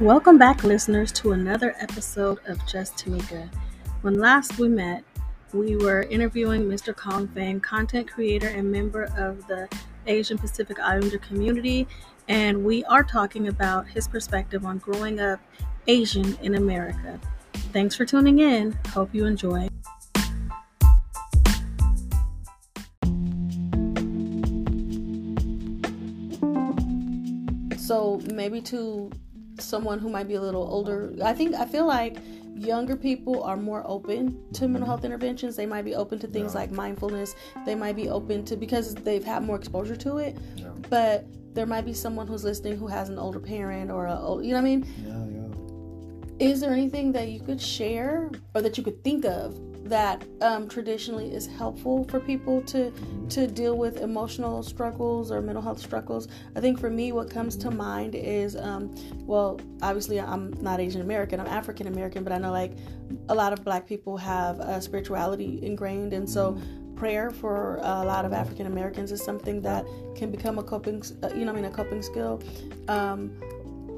Welcome back, listeners, to another episode of Just Tameika. When last we met, we were interviewing Mr. Kong Vang, content creator and member of the Asian Pacific Islander community, and we are talking about his perspective on growing up Asian in America. Thanks for tuning in. Hope you enjoy. So, maybe to someone who might be a little older, I think I feel like younger people are more open to mental mm-hmm. health interventions. They might be open to things yeah. like mindfulness. They might be open to because they've had more exposure to it. Yeah. But there might be someone who's listening who has an older parent or a, you know what I mean? Yeah, yeah. Is there anything that you could share or that you could think of that um, traditionally is helpful for people to to deal with emotional struggles or mental health struggles. I think for me, what comes to mind is, um, well, obviously I'm not Asian American, I'm African American, but I know like a lot of Black people have uh, spirituality ingrained, and so prayer for a lot of African Americans is something that can become a coping, uh, you know, I mean, a coping skill. Um,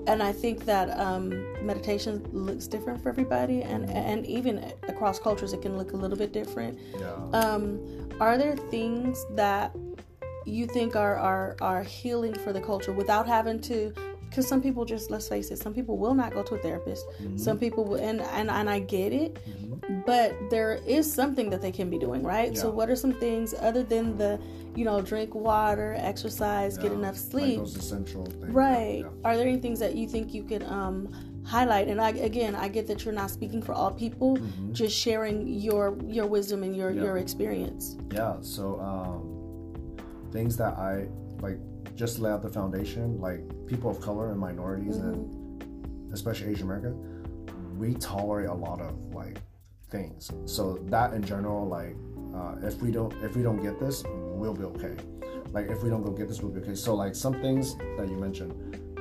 and I think that um, meditation looks different for everybody, and and even across cultures, it can look a little bit different. Yeah. Um, are there things that you think are, are are healing for the culture without having to? Because some people just let's face it, some people will not go to a therapist. Mm-hmm. Some people will, and and and I get it, mm-hmm. but there is something that they can be doing, right? Yeah. So what are some things other than the you know, drink water, exercise, yeah, get enough sleep. Like those essential things. Right. Yeah. Are there any things that you think you could um, highlight? And I, again, I get that you're not speaking for all people, mm-hmm. just sharing your your wisdom and your your experience. Yeah. So um, things that I like just lay out the foundation, like people of color and minorities, mm-hmm. and especially Asian American, we tolerate a lot of like things. So that in general, like uh, if we don't if we don't get this, we'll be okay. Like if we don't go get this, we'll be okay. So like some things that you mentioned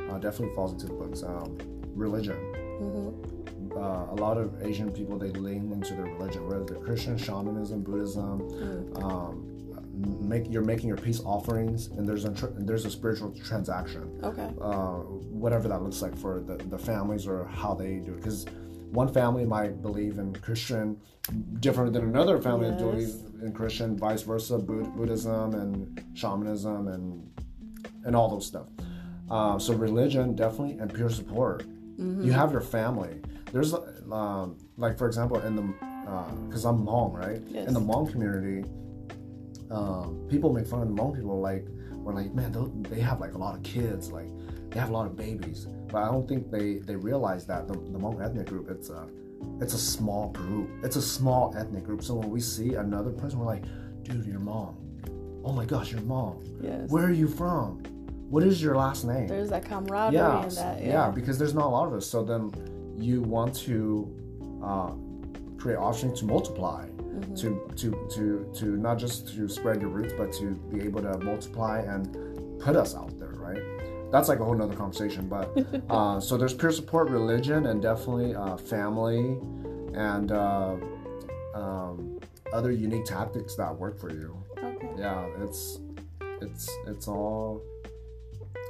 uh, definitely falls into the books. Um, religion. Mm-hmm. Uh, a lot of Asian people they lean into their religion, whether they're Christian, shamanism, Buddhism. Mm. Um, make you're making your peace offerings, and there's a tr- there's a spiritual transaction. Okay. Uh, whatever that looks like for the, the families or how they do it, because one family might believe in Christian different than another family yes. believes in Christian, vice versa, Buddhism and shamanism and and all those stuff. Uh, so religion definitely and peer support. Mm-hmm. You have your family. There's um, like for example in the because uh, I'm Hmong, right? Yes. In the Hmong community, um, people make fun of the Hmong people. Like we're like, man, they have like a lot of kids. Like they have a lot of babies but I don't think they they realize that the, the Hmong ethnic group it's a it's a small group. It's a small ethnic group. So when we see another person, we're like, dude, your mom. Oh my gosh, your mom. Yes. Where are you from? What is your last name? There's that camaraderie yeah, that. Yeah. yeah, because there's not a lot of us. So then you want to uh, create options to multiply. Mm-hmm. To, to to to not just to spread your roots, but to be able to multiply and put us out there, right? that's like a whole nother conversation. But uh, so there's peer support, religion, and definitely uh, family, and uh, um, other unique tactics that work for you. Okay. Yeah, it's it's it's all.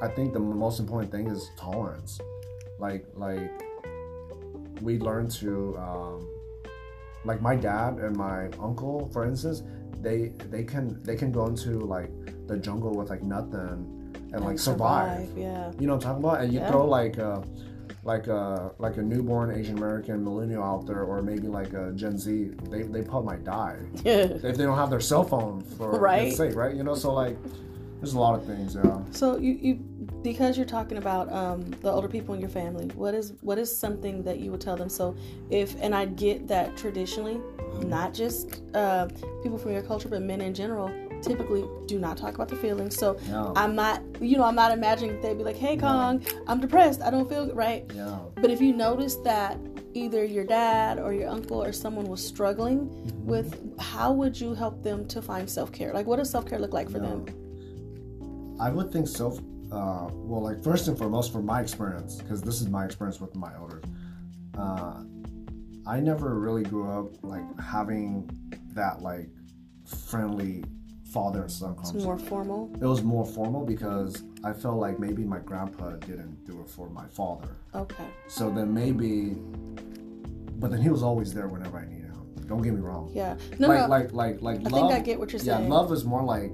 I think the most important thing is tolerance. Like like we learn to um, like my dad and my uncle, for instance, they they can they can go into like the jungle with like nothing and, like survive. survive. Yeah. You know what I'm talking about? And you yeah. throw like a like a like a newborn Asian American millennial out there, or maybe like a Gen Z, they, they probably might die if they don't have their cell phone for right. sake, right? You know, so like there's a lot of things. Yeah. So you you because you're talking about um, the older people in your family, what is what is something that you would tell them? So if and I get that traditionally, mm-hmm. not just uh, people from your culture, but men in general typically do not talk about their feelings. So no. I'm not, you know, I'm not imagining they'd be like, "Hey, Kong, no. I'm depressed. I don't feel right." Yeah. But if you notice that either your dad or your uncle or someone was struggling mm-hmm. with, how would you help them to find self care? Like, what does self care look like for them? I would think so. Uh, well, like first and foremost, from my experience, because this is my experience with my elders. Uh, I never really grew up like having that like friendly father and son It's conversation. more formal. It was more formal because I felt like maybe my grandpa didn't do it for my father. Okay. So then maybe, but then he was always there whenever I needed him. Don't get me wrong. Yeah. No, like, no. like, like, like, I love. think I get what you're yeah, saying. Yeah, love is more like,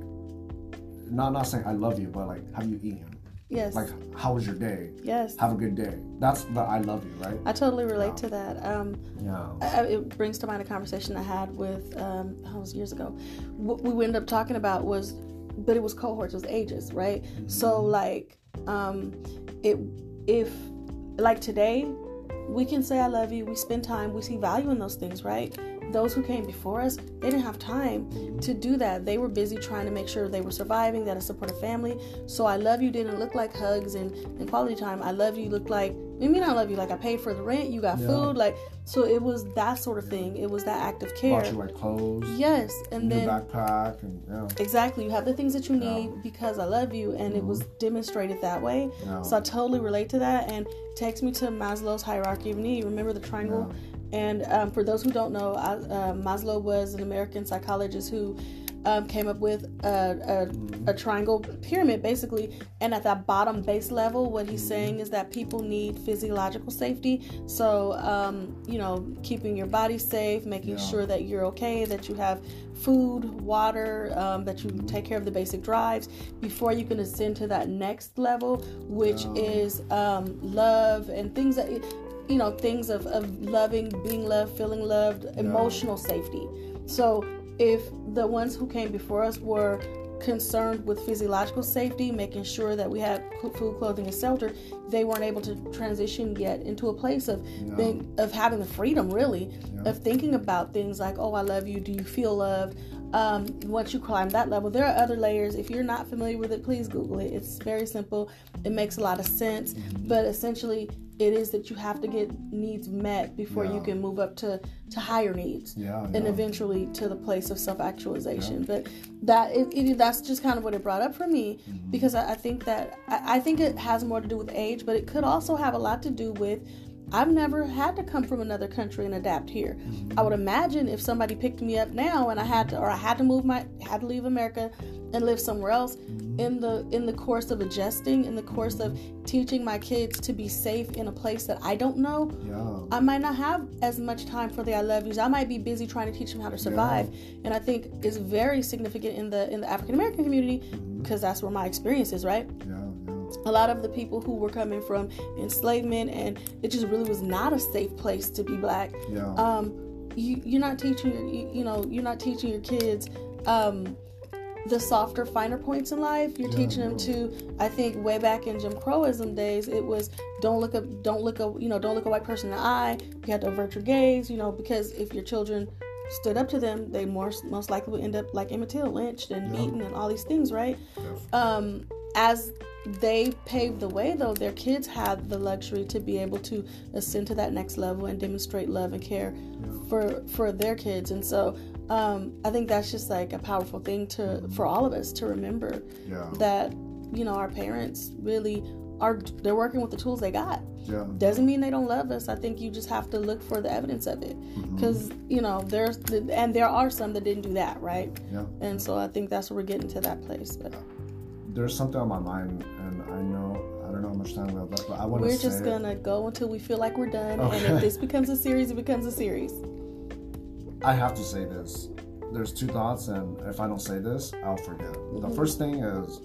not not saying I love you, but like, have you eaten? yes. Like, how was your day? yes. Have a good day. That's the I love you, right? I totally relate Yeah. to that. Um, Yeah. I, it brings to mind a conversation I had with, um, that was years ago. What we ended up talking about was, but it was cohorts, it was ages, right? So like, um, it if like today, we can say I love you. We spend time. We see value in those things, right? Those who came before us, they didn't have time to do that. They were busy trying to make sure they were surviving, that a supportive family. So I love you didn't look like hugs and, and quality time. I love you looked like I mean I love you like I paid for the rent, you got Yeah. food, like so it was that sort of thing. It was that act of care. Bought you like clothes, Yes, and then backpack, and yeah. exactly you have the things that you Yeah. Mm-hmm. need because I love you, and it was demonstrated that way. Yeah. So I totally relate to that, and takes me to Maslow's hierarchy of need. Remember the triangle? And um, for those who don't know, I, uh, Maslow was an American psychologist who um, came up with a, a, a triangle pyramid, basically. And at that bottom base level, what he's saying is that people need physiological safety. So, um, you know, keeping your body safe, making Yeah. sure that you're okay, that you have food, water, um, that you take care of the basic drives before you can ascend to that next level, which Yeah. is um, love and things that you know things of, of loving being loved feeling loved emotional safety. So if the ones who came before us were concerned with physiological safety making sure that we had food clothing and shelter they weren't able to transition yet into a place of Yeah. being of having the freedom really Yeah. of thinking about things like oh i love you. Do you feel loved? Um, once you climb that level. There are other layers. If you're not familiar with it please google it. It's very simple. It makes a lot of sense. Mm-hmm. but essentially it is that you have to get needs met before you can move up to to higher needs Yeah, and yeah. eventually to the place of self-actualization but that it, it, that's just kind of what it brought up for me Mm-hmm. because I, I think that I, I think it has more to do with age but it could also have a lot to do with I've never had to come from another country and adapt here. Mm-hmm. I would imagine if somebody picked me up now and I had to, or I had to move my, had to leave America and live somewhere else, Mm-hmm. in the in the course of adjusting, in the course of teaching my kids to be safe in a place that I don't know, Yeah. I might not have as much time for the I love yous. I might be busy trying to teach them how to survive, and I think is very significant in the in the African American community because that's where my experience is, right? Yeah. A lot of the people who were coming from enslavement and it just really was not a safe place to be black. Yeah. um you, you're not teaching your you, you know you're not teaching your kids um the softer finer points in life. You're Yeah, teaching them to i think way back in jim crowism days it was don't look up don't look a you know don't look a white person in the eye. You have to avert your gaze you know because if your children stood up to them they more most likely would end up like emmett till lynched and beaten and all these things right? Um, as they paved the way, though, their kids had the luxury to be able to ascend to that next level and demonstrate love and care for for their kids. And so, um, I think that's just like a powerful thing to for all of us to remember yeah. that you know our parents really are they're working with the tools they got. Yeah. Doesn't mean they don't love us. I think you just have to look for the evidence of it, Mm-hmm. because you know there's and there are some that didn't do that, right? Yeah. And so I think that's where we're getting to that place. But There's something on my mind, and I know I don't know how much time we have left, but I want to say We're just gonna go until we feel like we're done. Okay. And if this becomes a series, it becomes a series. I have to say this. There's two thoughts, and if I don't say this, I'll forget. The first thing is,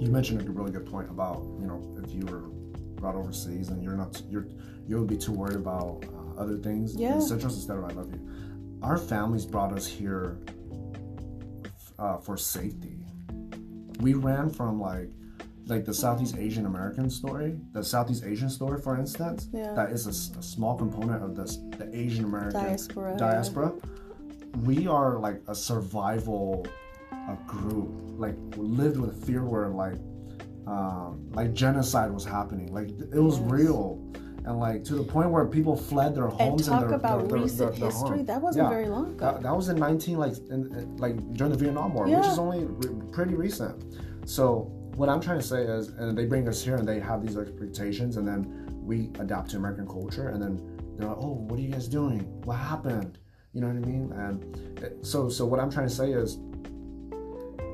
you mentioned a really good point about you know if you were brought overseas and you're not you're you would be too worried about uh, other things. Yeah. Citrus instead of I love you. Our families brought us here uh, for safety. We ran from like like the Southeast Asian American story, the Southeast Asian story, for instance. Yeah. That is a small component of this the Asian American Diaspora. diaspora. We are like a survival a group, like lived with fear where like um, like genocide was happening, like it was Yes. real. And like to the point where people fled their homes And talk their, about their, recent their- history. home. That wasn't Yeah. very long ago. That, that was in 19 like in, like during the Vietnam War, which is only re- pretty recent. So what I'm trying to say is, and they bring us here and they have these expectations, and then we adapt to American culture, and then they're like, "Oh, what are you guys doing? What happened?" You know what I mean? And it- so, so what I'm trying to say is,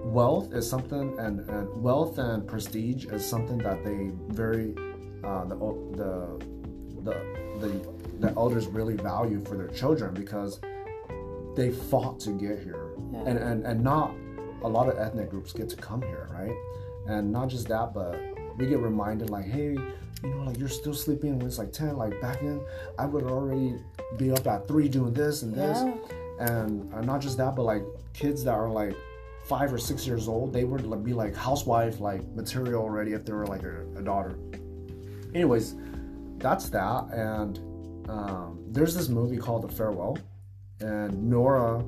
wealth is something, and, and wealth and prestige is something that they very uh, the the the the the elders really value for their children because they fought to get here, Yeah. and, and and not a lot of ethnic groups get to come here, right? And not just that, but we get reminded like, hey, you know, like you're still sleeping when it's like ten. Like back in I would already be up at three doing this and this, Yeah. and uh, not just that, but like kids that are like five or six years old, they would be like housewife like material already if they were like a, a daughter. Anyways, that's that, and um, there's this movie called The Farewell, and Nora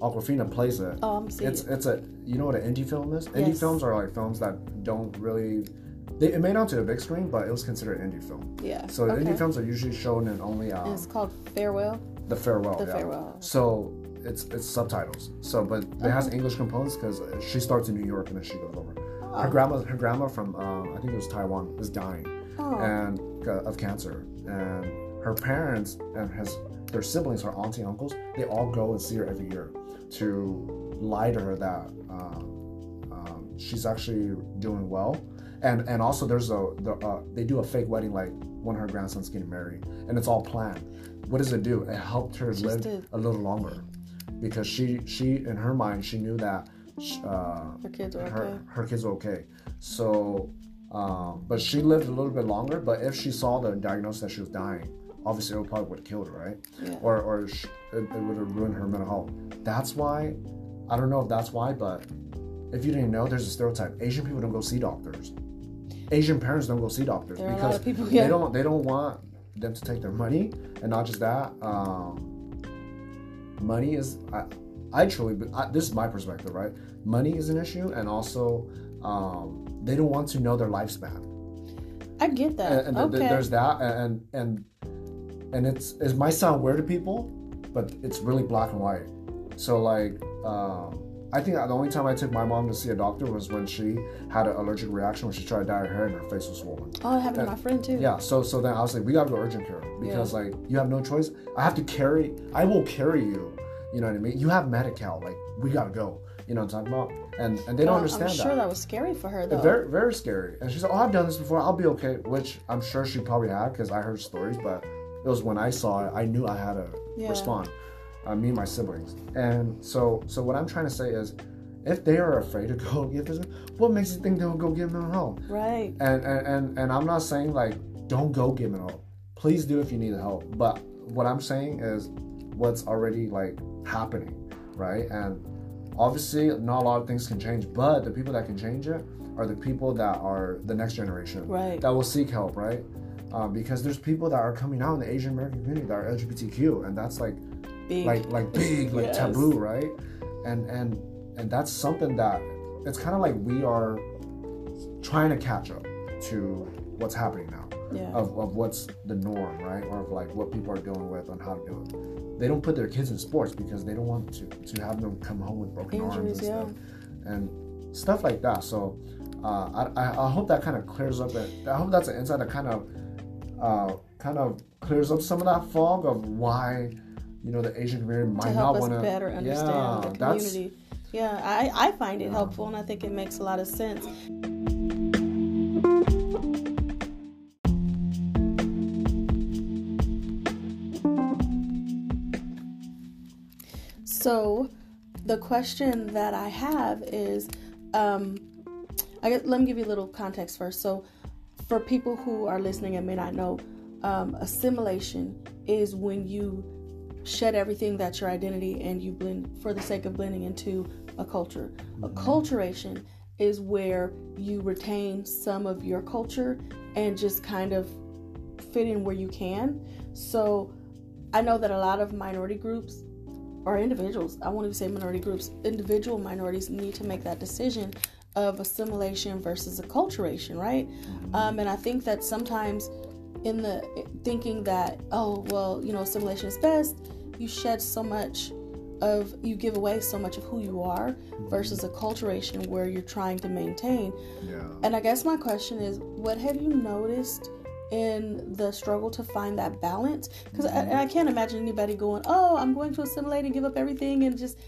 Awkwafina plays it. Oh, I'm seeing It's it's a you know what an indie film is? Indie Yes. films are like films that don't really they, it made onto a big screen, but it was considered an indie film. Yeah. So okay. indie films are usually shown in only And um, it's called Farewell. the farewell. The yeah. Farewell. So it's it's subtitles. So but it has English components because she starts in New York and then she goes over. Her Oh. grandma her grandma from um, I think it was Taiwan is dying Oh. and uh, of cancer and her parents and his their siblings her auntie uncles they all go and see her every year to lie to her that um, um, she's actually doing well and and also there's a the, uh, they do a fake wedding like when her grandson's getting married and it's all planned what does it do it helped her live a little longer because she she in her mind she knew that uh, Her kids her okay. her kids were okay. So, um, but she lived a little bit longer. But if she saw the diagnosis that she was dying, obviously it probably would have killed her, right? Yeah. Or or sh- it, it would have ruined her mental health. That's why. I don't know if that's why, but if you didn't know, there's a stereotype: Asian people don't go see doctors. Asian parents don't go see doctors There are a lot because people- yeah. they don't they don't want them to take their money, and not just that. Um, money is I, I truly I, this is my perspective right money is an issue and also um, they don't want to know their lifespan I get that. and, and th- okay. there's that and and and it's it might sound weird to people but it's really black and white so like um, I think the only time I took my mom to see a doctor was when she had an allergic reaction when she tried to dye her hair and her face was swollen oh, it happened to my friend too. yeah, so so then I was like, we gotta go urgent care because like you have no choice. I have to carry. I will carry you. You know what I mean? You have Medi-Cal. Like we gotta go. You know what I'm talking about? And and they don't Well, understand I'm that. sure that was scary for her though. Very very scary. And she's like, oh, I've done this before. I'll be okay. Which I'm sure she probably had because I heard stories. But it was when I saw it, I knew I had to Yeah. respond. Uh, me and my siblings. And so so what I'm trying to say is. If they are afraid to go get this, what makes you think they'll go get mental health? right. and and and, and I'm not saying like don't go get mental help. Please do if you need the help. But what I'm saying is what's already like happening, right? And obviously not a lot of things can change, but the people that can change it are the people that are the next generation Right. that will seek help, right? Um, because there's people that are coming out in the Asian American community that are LGBTQ, and that's like Big. like like big like Yes. taboo right and and and that's something that it's kind of like we are trying to catch up to what's happening now yeah. of, of what's the norm right or of like what people are dealing with and how to do it they don't put their kids in sports because they don't want to to have them come home with broken arms and yeah. stuff and stuff like that so uh, I, I I hope that kind of clears up that I hope that's an insight that kind of uh, kind of clears up some of that fog of why you know the Asian community might to help not us want to better understand yeah, the community. Yeah, I, I find it helpful and I think it makes a lot of sense. So, the question that I have is, um, I guess, let me give you a little context first. So, for people who are listening and may not know, um, assimilation is when you shed everything that's your identity and you blend for the sake of blending into a culture. Acculturation is where you retain some of your culture and just kind of fit in where you can. So I know that a lot of minority groups or individuals, I won't even say minority groups, individual minorities need to make that decision of assimilation versus acculturation, right? Um, and I think that sometimes in the thinking that, oh, well, you know, assimilation is best, you shed so much of, you give away so much of who you are versus acculturation where you're trying to maintain. yeah. And I guess my question is, what have you noticed in the struggle to find that balance? Because I, I can't imagine anybody going, "Oh, I'm going to assimilate and give up everything and just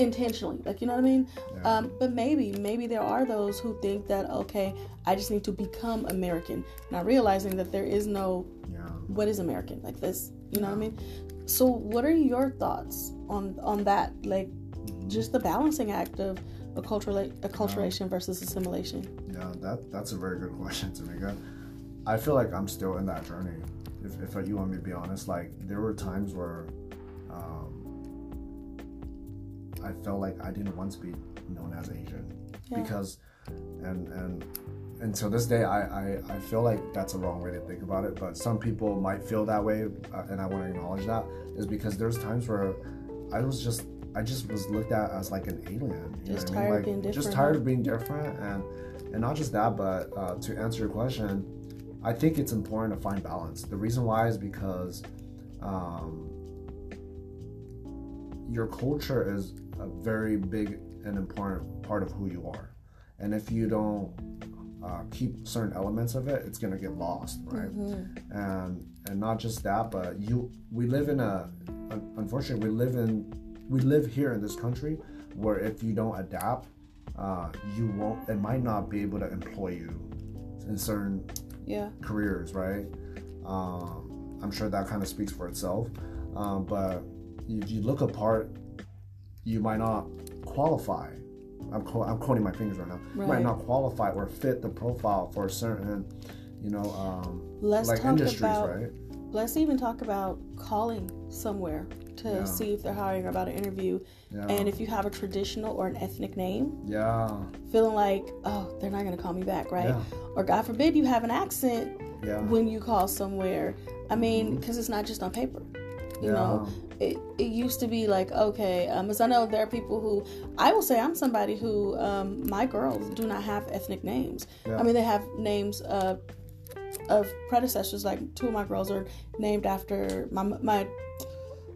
intentionally like you know what i mean? Yeah. um, but maybe maybe there are those who think that okay i just need to become american not realizing that there is no yeah. what is american? Like this you know what i mean? So what are your thoughts on on that? Like just the balancing act of accultura- acculturation versus assimilation. Yeah, that that's a very good question, Tameika. I feel like I'm still in that journey. If, if you want me to be honest, like there were times where um, I felt like I didn't want to be known as Asian Yeah. because, and and to this day, I, I I feel like that's a wrong way to think about it. But some people might feel that way, uh, and I want to acknowledge that is because there's times where I was just I just was looked at as like an alien. You Just know what I tired mean? of Like, being Just tired of being different, and and not just that, but uh, to answer your question, I think it's important to find balance. The reason why is because um, your culture is a very big and important part of who you are, and if you don't uh, keep certain elements of it, it's gonna get lost, right? And and not just that, but you we live in a unfortunately we live in we live here in this country where if you don't adapt, uh, you won't. It might not be able to employ you in certain yeah careers, right? Um, I'm sure that kind of speaks for itself. Um, but if you look apart, you might not qualify. I'm, quote, I'm quoting my fingers right now. You Right. might not qualify or fit the profile for a certain, you know, um, let's like talk industries, about right? let's even talk about calling somewhere to Yeah. see if they're hiring or about an interview. Yeah. and if you have a traditional or an ethnic name yeah. feeling like oh they're not going to call me back right? Yeah. or god forbid you have an accent when you call somewhere. I mean because it's not just on paper you know? It, it used to be like okay um i know there are people who i will say i'm somebody who um my girls do not have ethnic names. I mean they have names uh of predecessors like two of my girls are named after my my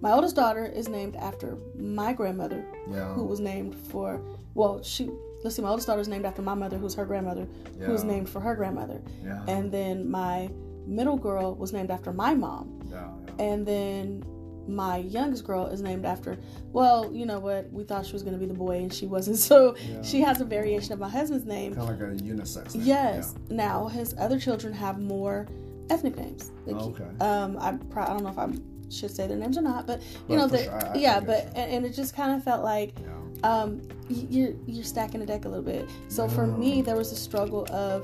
my oldest daughter is named after my grandmother Yeah. who was named for well she let's see my oldest daughter is named after my mother who's her grandmother who was named for her grandmother Yeah. and then my middle girl was named after my mom yeah. Yeah. and then my youngest girl is named after well you know what we thought she was going to be the boy and she wasn't so Yeah. she has a variation of my husband's name Kind of like a unisex. Name. yes now his other children have more ethnic names Like, Oh, okay. um i pro- i don't know if i should say their names or not but you But know the, sure, I- I- I yeah but and, and it just kind of felt like Yeah. um you're you're stacking the deck a little bit. So for me there was a struggle of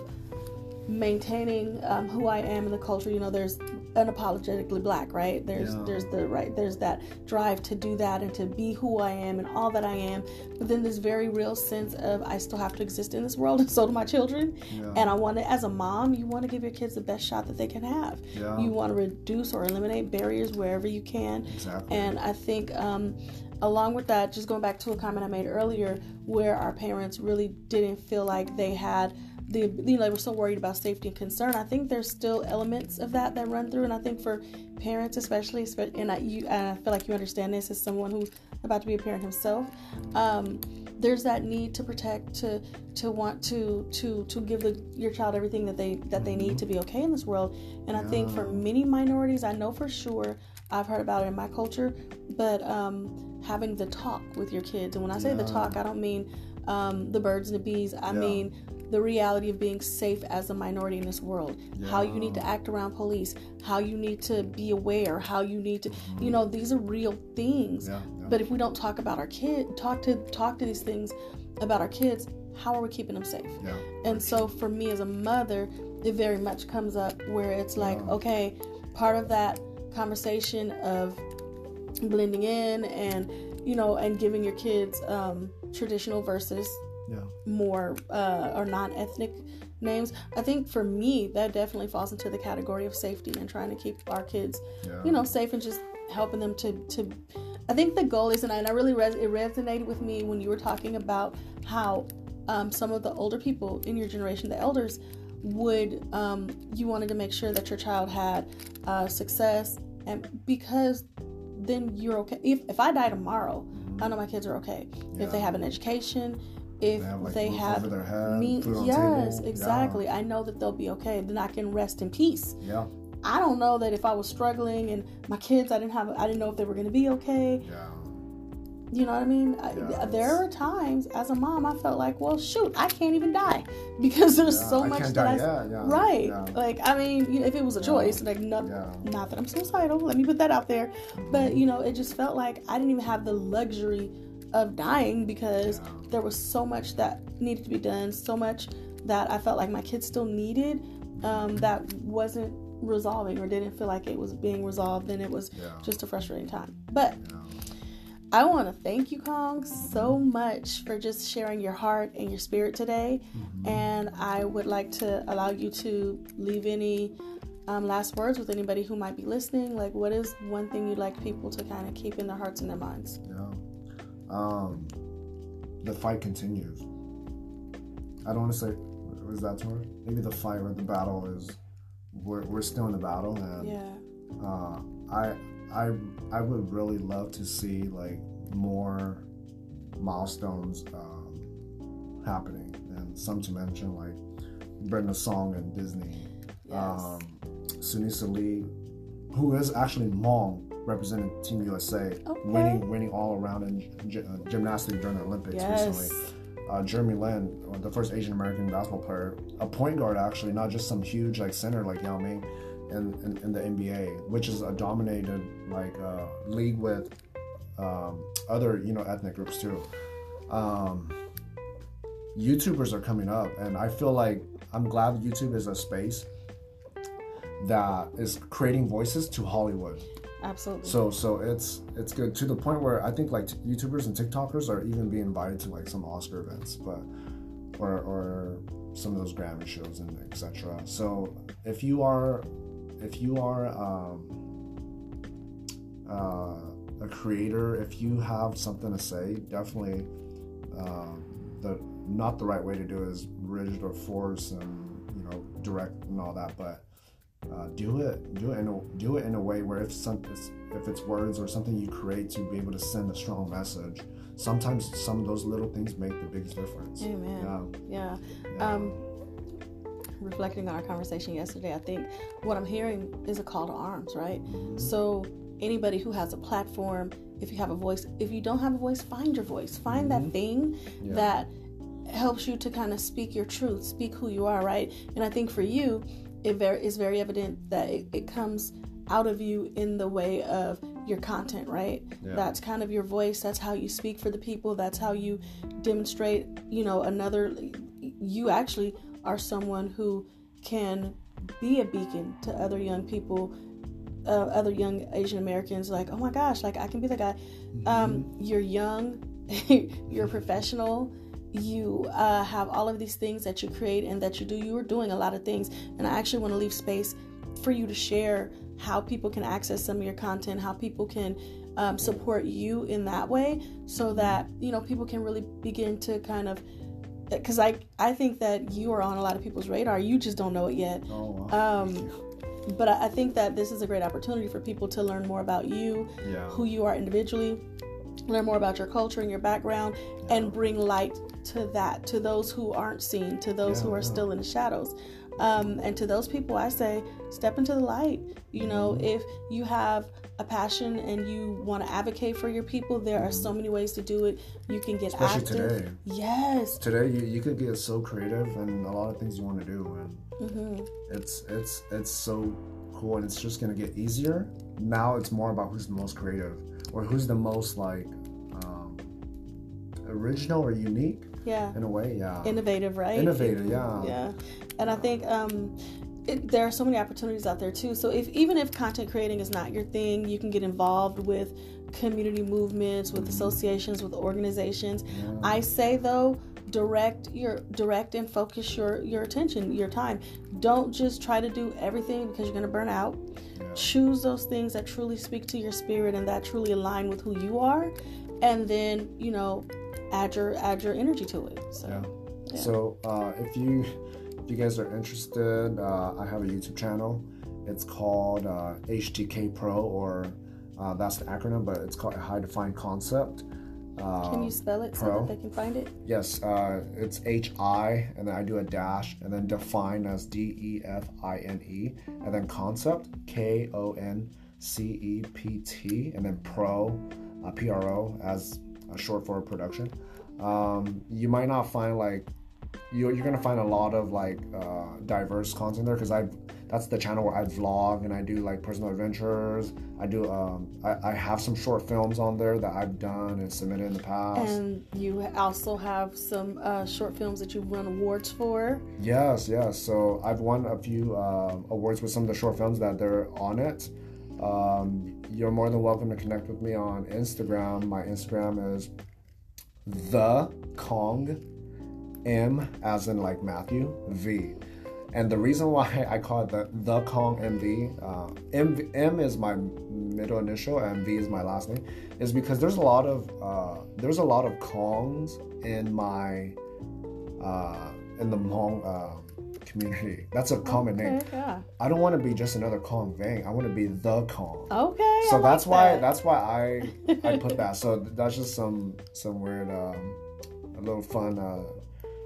maintaining um, who i am in the culture. You know there's unapologetically black right there's Yeah. there's the right there's that drive to do that and to be who i am and all that i am but then this very real sense of i still have to exist in this world and so do my children Yeah. and i want to as a mom you want to give your kids the best shot that they can have Yeah. you want to reduce or eliminate barriers wherever you can Exactly. and I think, um, along with that, just going back to a comment I made earlier, where our parents really didn't feel like they had the, you know, they were so worried about safety and concern. I think there's still elements of that that run through, and I think for parents, especially, and I, you, I feel like you understand this as someone who's about to be a parent himself. Um, there's that need to protect, to to want to to to give the, your child everything that they that they need to be okay in this world. And I think for many minorities, I know for sure I've heard about it in my culture, but um, having the talk with your kids, and when I say the talk, I don't mean um, the birds and the bees. I Yeah. mean the reality of being safe as a minority in this world. How you need to act around police. How you need to be aware. How you need to, you know, these are real things. yeah. Yeah. But if we don't talk about our kid, talk to talk to these things about our kids, how are we keeping them safe? yeah. And so for me as a mother, it very much comes up where it's like, Yeah. okay, part of that conversation of blending in and you know and giving your kids um, traditional versus Yeah. more uh, or non-ethnic names. I think for me that definitely falls into the category of safety and trying to keep our kids Yeah. you know safe and just helping them to to i think the goal is and i, and I really res- it resonated with me when you were talking about how um, some of the older people in your generation the elders would um, you wanted to make sure that your child had uh, success and because then you're okay if, if i die tomorrow i know my kids are okay if they have an education if They have, like, they have over their head, me food on yes exactly i know that they'll be okay then i can rest in peace Yeah. I don't know that if I was struggling and my kids, I didn't have, I didn't know if they were going to be okay. Yeah. You know what I mean? I- there are times as a mom I felt like, well, shoot, I can't even die because there's Yeah, so I much can't that die I yeah, right. yeah. Like I mean, you know, if it was a Yeah. choice, like not Yeah. not that I'm suicidal. Let me put that out there. But mm-hmm. you know, it just felt like I didn't even have the luxury of dying because Yeah. there was so much that needed to be done, so much that I felt like my kids still needed um, that wasn't resolving or didn't feel like it was being resolved. And it was Yeah. just a frustrating time. But Yeah. I want to thank you, Kong, so much for just sharing your heart and your spirit today. Mm-hmm. And I would like to allow you to leave any um, last words with anybody who might be listening. Like, what is one thing you'd like people to kind of keep in their hearts and their minds? Yeah. Um, the fight continues. I don't want to say was that much? Maybe the fight or the battle is we're, we're still in the battle and Yeah. uh, I I I would really love to see like more milestones um, happening and some to mention like Brenda Song and Disney Yes. um, Sunisa Lee, who is actually mom representing Team USA, Okay. winning winning all around in gy- uh, gymnastics during the Olympics yes. recently. Uh, Jeremy Lin, uh, the first Asian American basketball player, a point guard actually, not just some huge like center like Yao Ming in, in, in the NBA, which is a dominated like uh, league with um, other you know ethnic groups too. Um, YouTubers are coming up, and I feel like I'm glad YouTube is a space that is creating voices to Hollywood. Absolutely. So so it's it's good to the point where I think like YouTubers and TikTokers are even being invited to like some Oscar events, but or or some of those Grammy shows and etc. So if you are if you are um, uh, a creator, if you have something to say, definitely um, the not the right way to do it is rigid or force and you know direct and all that, but uh, do it do it in a, do it in a way where if some if it's words or something you create to be able to send a strong message sometimes some of those little things make the biggest difference Amen. yeah, Yeah. yeah. Um, reflecting on our conversation yesterday, I think what I'm hearing is a call to arms, right? Mhm. So anybody who has a platform, if you have a voice, if you don't have a voice, find your voice. Find that Mhm. thing Yeah. that helps you to kind of speak your truth, speak who you are, right? And I think for you, it very is very evident that it, it comes out of you in the way of your content, right? Yeah. That's kind of your voice. That's how you speak for the people. That's how you demonstrate, you know, another. You actually are someone who can be a beacon to other young people, uh, other young Asian Americans. Like, oh my gosh, like I can be the guy. Um, you're young, you're professional. You uh, have all of these things that you create and that you do. You are doing a lot of things, and I actually want to leave space for you to share how people can access some of your content, how people can um, support you in that way, so that you know people can really begin to kind of. Because I I think that you are on a lot of people's radar. You just don't know it yet. oh wow. Um, But I think that this is a great opportunity for people to learn more about you, yeah who you are individually, learn more about your culture and your background, and bring light to that, to those who aren't seen, to those who are yeah. still in the shadows. Um, and to those people, I say, step into the light. You know, Mm-hmm. if you have a passion and you want to advocate for your people, there are so many ways to do it. You can get Especially active. today. Yes. today you, you could get so creative and a lot of things you want to do and hmm it's it's it's so cool and it's just gonna get easier now it's more about who's the most creative or who's the most like um, original or unique Yeah. in a way yeah innovative, right? Innovative, yeah. Yeah, and I think um, it, there are so many opportunities out there too. So if even if content creating is not your thing, you can get involved with community movements, with associations, with organizations. Yeah. I say though, direct your direct and focus your your attention, your time. Don't just try to do everything because you're gonna burn out. Yeah. Choose those things that truly speak to your spirit and that truly align with who you are, and then you know add your add your energy to it. So. Yeah. Yeah. So uh, if you if you guys are interested, uh, I have a YouTube channel. It's called uh, HTK Pro, or uh, that's the acronym, but it's called a High Defined Concept. Uh, Can you spell it so that they can find it? Yes, uh, it's H I, and then I do a dash, and then define as D E F I N E, and then concept K O N C E P T, and then pro, uh, P R O as a short form production. Um, you might not find like you, you're gonna find a lot of like uh, diverse content there because I that's the channel where I vlog and I do like personal adventures. I do um, I, I have some short films on there that I've done and submitted in the past. And you also have some uh, short films that you've won awards for. Yes, yes. So I've won a few uh, awards with some of the short films that they're on it. Um, you're more than welcome to connect with me on Instagram. My Instagram is the Kong M as in like Matthew V. And the reason why I call it the the Kong MV, uh, M, M is my middle initial and V is my last name, is because there's a lot of uh, there's a lot of Kongs in my uh, in the Hmong uh, community. That's a common Okay, name. yeah. I don't want to be just another Kong Vang. I want to be the Kong. Okay. so I that's like why that. that's why I I put that. So that's just some some weird um, a little fun uh,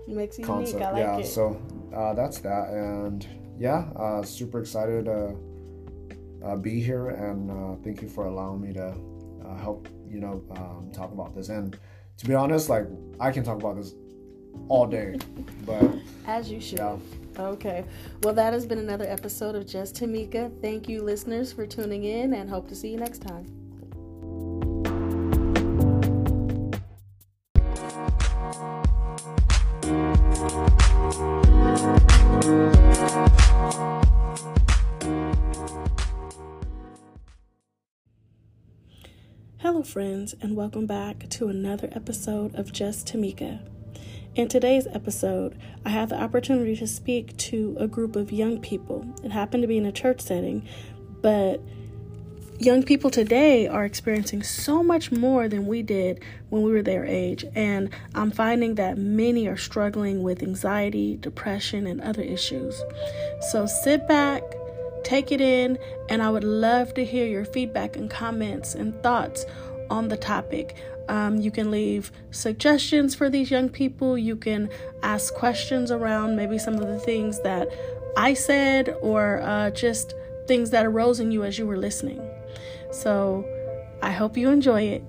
makes you concept. unique. I like yeah. it. So uh, that's that, and yeah, uh, super excited to uh, be here, and uh, thank you for allowing me to uh, help you know um, talk about this. And to be honest, like I can talk about this all day, but As you should. yeah. Okay. Well, that has been another episode of Just Tameika. Thank you, listeners, for tuning in and hope to see you next time. Hello, friends, and welcome back to another episode of Just Tameika. In today's episode, I had the opportunity to speak to a group of young people. It happened to be in a church setting, but young people today are experiencing so much more than we did when we were their age. And I'm finding that many are struggling with anxiety, depression, and other issues. So sit back, take it in, and I would love to hear your feedback and comments and thoughts on the topic. Um, you can leave suggestions for these young people. You can ask questions around maybe some of the things that I said or uh, just things that arose in you as you were listening. So I hope you enjoy it